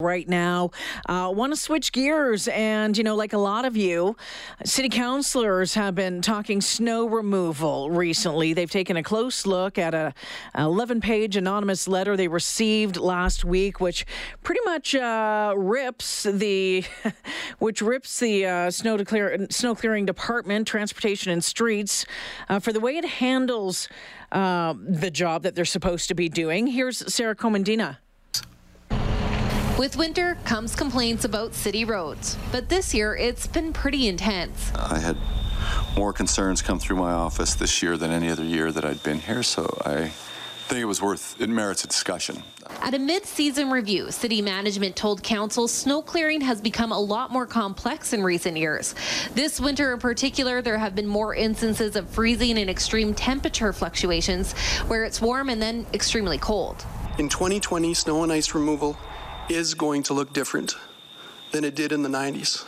right now. Uh, Want to switch gears, and you know, like a lot of you, city councilors have been talking snow removal recently. They've taken a close look at a 11-page anonymous letter they received last week, which pretty much uh, rips the, which rips the uh, snow clear, snow clearing department, transportation and streets, uh, for the way it handles uh, the job that they're supposed to be doing. Here's Sarah Komadina. With winter comes complaints about city roads, but this year it's been pretty intense. I had more concerns come through my office this year than any other year that I'd been here, so I think it was worth, it merits a discussion. At a mid season review, city management told council snow clearing has become a lot more complex in recent years. This winter in particular, there have been more instances of freezing and extreme temperature fluctuations where it's warm and then extremely cold. In 2020, snow and ice removal is going to look different than it did in the 90s.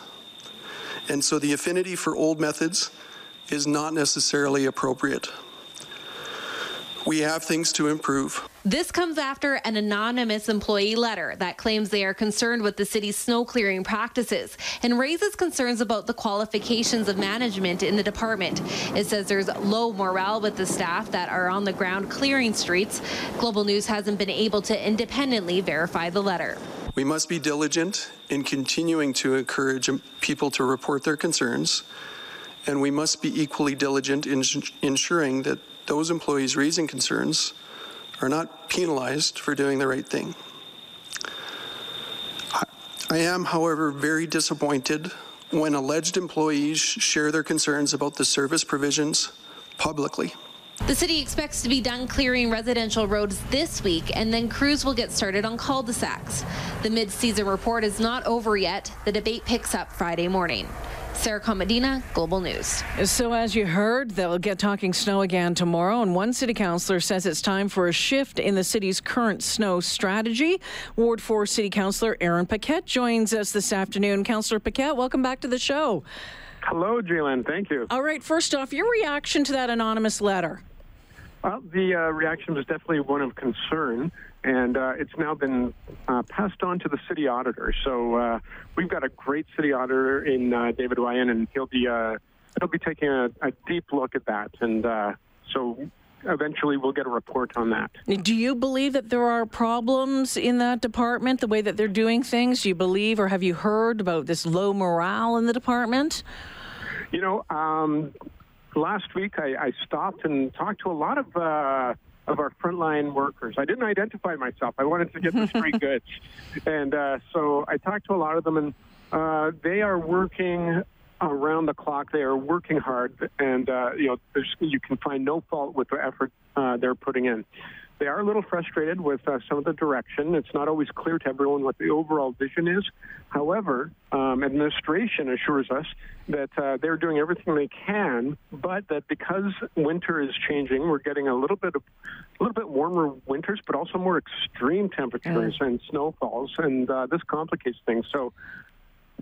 And so the affinity for old methods is not necessarily appropriate. We have things to improve. This comes after an anonymous employee letter that claims they are concerned with the city's snow clearing practices and raises concerns about the qualifications of management in the department. It says there's low morale with the staff that are on the ground clearing streets. Global News hasn't been able to independently verify the letter. We must be diligent in continuing to encourage people to report their concerns, and we must be equally diligent in ensuring that those employees raising concerns are not penalized for doing the right thing. I am, however, very disappointed when alleged employees share their concerns about the service provisions publicly. The city expects to be done clearing residential roads this week, and then crews will get started on cul-de-sacs. The mid-season report is not over yet. The debate picks up Friday morning. Sarah Komadina, Global News. So, as you heard, they'll get talking snow again tomorrow, and one city councilor says it's time for a shift in the city's current snow strategy. Ward 4 City Councilor Aaron Paquette joins us this afternoon. Councilor Paquette, welcome back to the show. Hello, J'lyn. Thank you. All right, first off, your reaction to that anonymous letter. Well, the uh, reaction was definitely one of concern and uh, it's now been uh, passed on to the city auditor. So uh, we've got a great city auditor in uh, David Ryan, and he'll be uh, he'll be taking a, a, deep look at that, and uh, so eventually we'll get a report on that. Do you believe that there are problems in that department, the way that they're doing things? Do you believe, or have you heard about this low morale in the department? You know. Um, last week, I, I, stopped and talked to a lot of of our frontline workers. I didn't identify myself. I wanted to get the street goods, and uh, so I talked to a lot of them, and uh, they are working around the clock. They are working hard, and uh, you know, you can find no fault with the effort uh, they're putting in. They are a little frustrated with uh, some of the direction. It's not always clear to everyone what the overall vision is. However, um, administration assures us that uh, they're doing everything they can, but that because winter is changing, we're getting a little bit of a little bit warmer winters, but also more extreme temperatures and snowfalls, and uh, this complicates things. So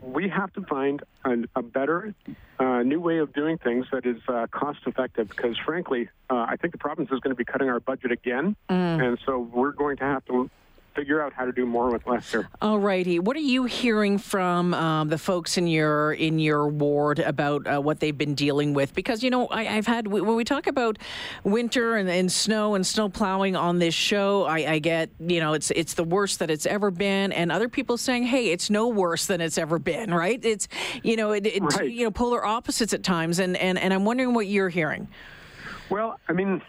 we have to find a, a better, uh, new way of doing things that is uh, cost effective. Because frankly, uh, I think the province is going to be cutting our budget again, mm. and so we're going to have to figure out how to do more with less here. All righty. What are you hearing from um, the folks in your in your ward about uh, what they've been dealing with? Because you know, I, have had when we talk about winter and, and, snow and snow plowing on this show, I, I, get you know it's it's the worst that it's ever been, and other people saying, hey, it's no worse than it's ever been. Right? It's you know it, it right. you know polar opposites at times, and and and I'm wondering what you're hearing. Well, I mean,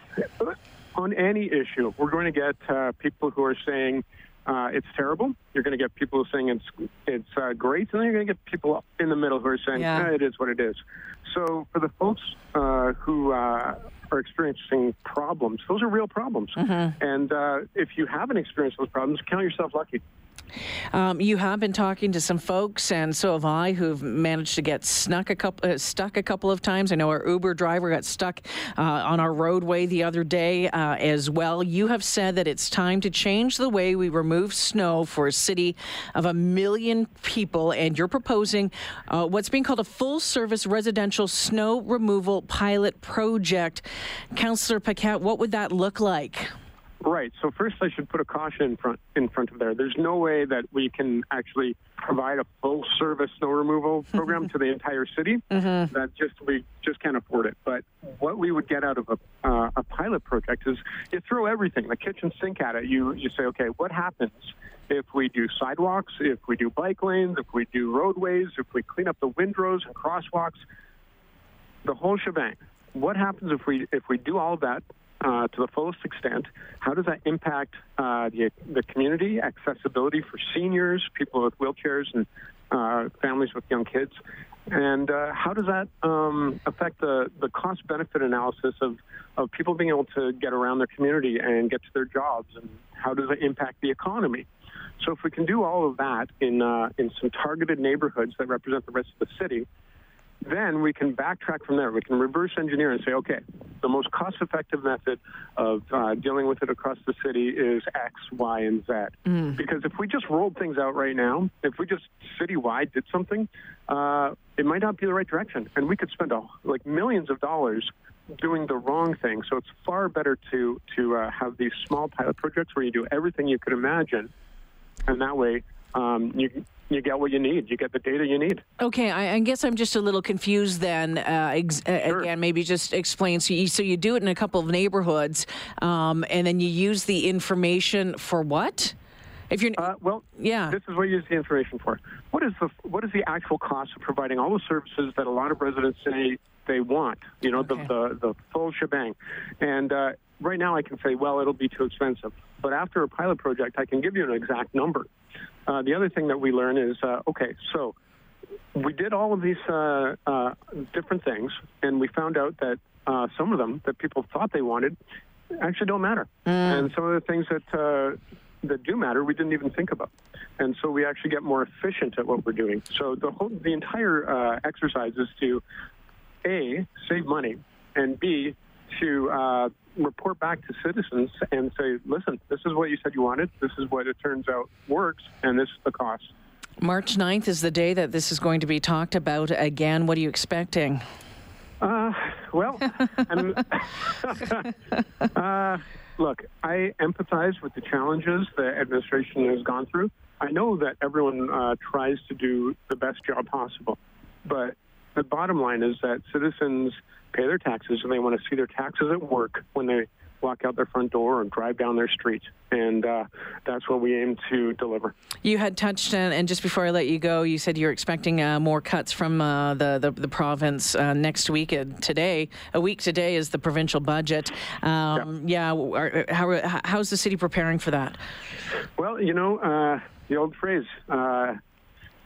on any issue, we're going to get uh, people who are saying uh, it's terrible. You're going to get people saying it's it's uh, great, and then you're going to get people in the middle who are saying yeah. eh, it is what it is. So for the folks uh, who uh, are experiencing problems, those are real problems. Mm-hmm. And uh, if you haven't experienced those problems, count yourself lucky. Um, you have been talking to some folks, and so have I, who've managed to get snuck a couple, uh, stuck a couple of times. I know our Uber driver got stuck uh, on our roadway the other day uh, as well. You have said that it's time to change the way we remove snow for a city of a million people, and you're proposing uh, what's being called a full-service residential snow removal pilot project. Councillor Paquette, what would that look like? Right. So first, I should put a caution in front in front of there. There's no way that we can actually provide a full service snow removal program to the entire city. Mm-hmm. That just we just can't afford it. But what we would get out of a, uh, a pilot project is you throw everything, the kitchen sink at it. You you say, okay, what happens if we do sidewalks, if we do bike lanes, if we do roadways, if we clean up the windrows and crosswalks, the whole shebang. What happens if we if we do all of that uh, to the fullest extent. How does that impact uh, the, the community, accessibility for seniors, people with wheelchairs, and uh, families with young kids? And uh, how does that um, affect the, the cost benefit analysis of, of people being able to get around their community and get to their jobs? And how does it impact the economy? So, if we can do all of that in, uh, in some targeted neighborhoods that represent the rest of the city, then we can backtrack from there. We can reverse engineer and say, okay, the most cost effective method of uh, dealing with it across the city is X, Y, and Z. Mm. Because if we just rolled things out right now, if we just citywide did something, uh, it might not be the right direction. And we could spend like millions of dollars doing the wrong thing. So it's far better to, to uh, have these small pilot projects where you do everything you could imagine. And that way, um, you you get what you need. You get the data you need. Okay, I, I guess I'm just a little confused. Then uh, ex- uh, sure. again, maybe just explain. So you, so you do it in a couple of neighborhoods, um, and then you use the information for what? If you're uh, well, yeah, this is what you use the information for. What is the what is the actual cost of providing all the services that a lot of residents say they want? You know, okay. the, the the full shebang. And uh, right now, I can say, well, it'll be too expensive. But after a pilot project, I can give you an exact number. Uh, the other thing that we learn is uh, okay, so we did all of these uh, uh different things, and we found out that uh, some of them that people thought they wanted actually don't matter, mm. and some of the things that uh, that do matter we didn't even think about, and so we actually get more efficient at what we're doing. So the whole the entire exercise is to a save money, and b to uh, report back to citizens and say, listen, this is what you said you wanted. This is what it turns out works, and this is the cost. March 9th is the day that this is going to be talked about again. What are you expecting? Uh, well, uh, look, I empathize with the challenges the administration has gone through. I know that everyone uh, tries to do the best job possible, but the bottom line is that citizens pay their taxes and they want to see their taxes at work when they walk out their front door and drive down their street. And uh, that's what we aim to deliver. You had touched, on, and just before I let you go, you said you're expecting uh, more cuts from uh, the, the, the, province uh, next week. today, a week today, is the provincial budget. Um, yeah. yeah are, how, how's the city preparing for that? Well, you know, uh, the old phrase uh,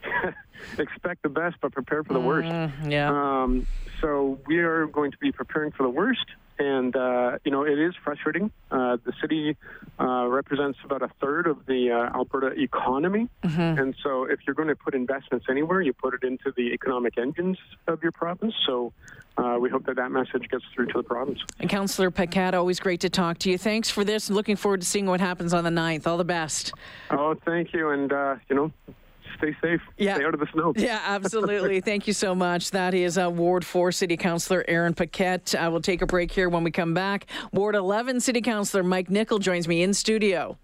expect the best, but prepare for the worst. Mm, yeah. Um, so we are going to be preparing for the worst. And, uh, you know, it is frustrating. Uh, the city uh, represents about a third of the uh, Alberta economy. Mm-hmm. And so if you're going to put investments anywhere, you put it into the economic engines of your province. So uh, we hope that that message gets through to the province. And Councillor Paquette, always great to talk to you. Thanks for this. Looking forward to seeing what happens on the 9th. All the best. Oh, thank you. And, uh, you know, stay safe. Yeah. Stay out of the snow. Yeah, absolutely. Thank you so much. That is uh, Ward 4 City Councilor Aaron Paquette. I will take a break here when we come back. Ward 11 City Councilor Mike Nickel joins me in studio.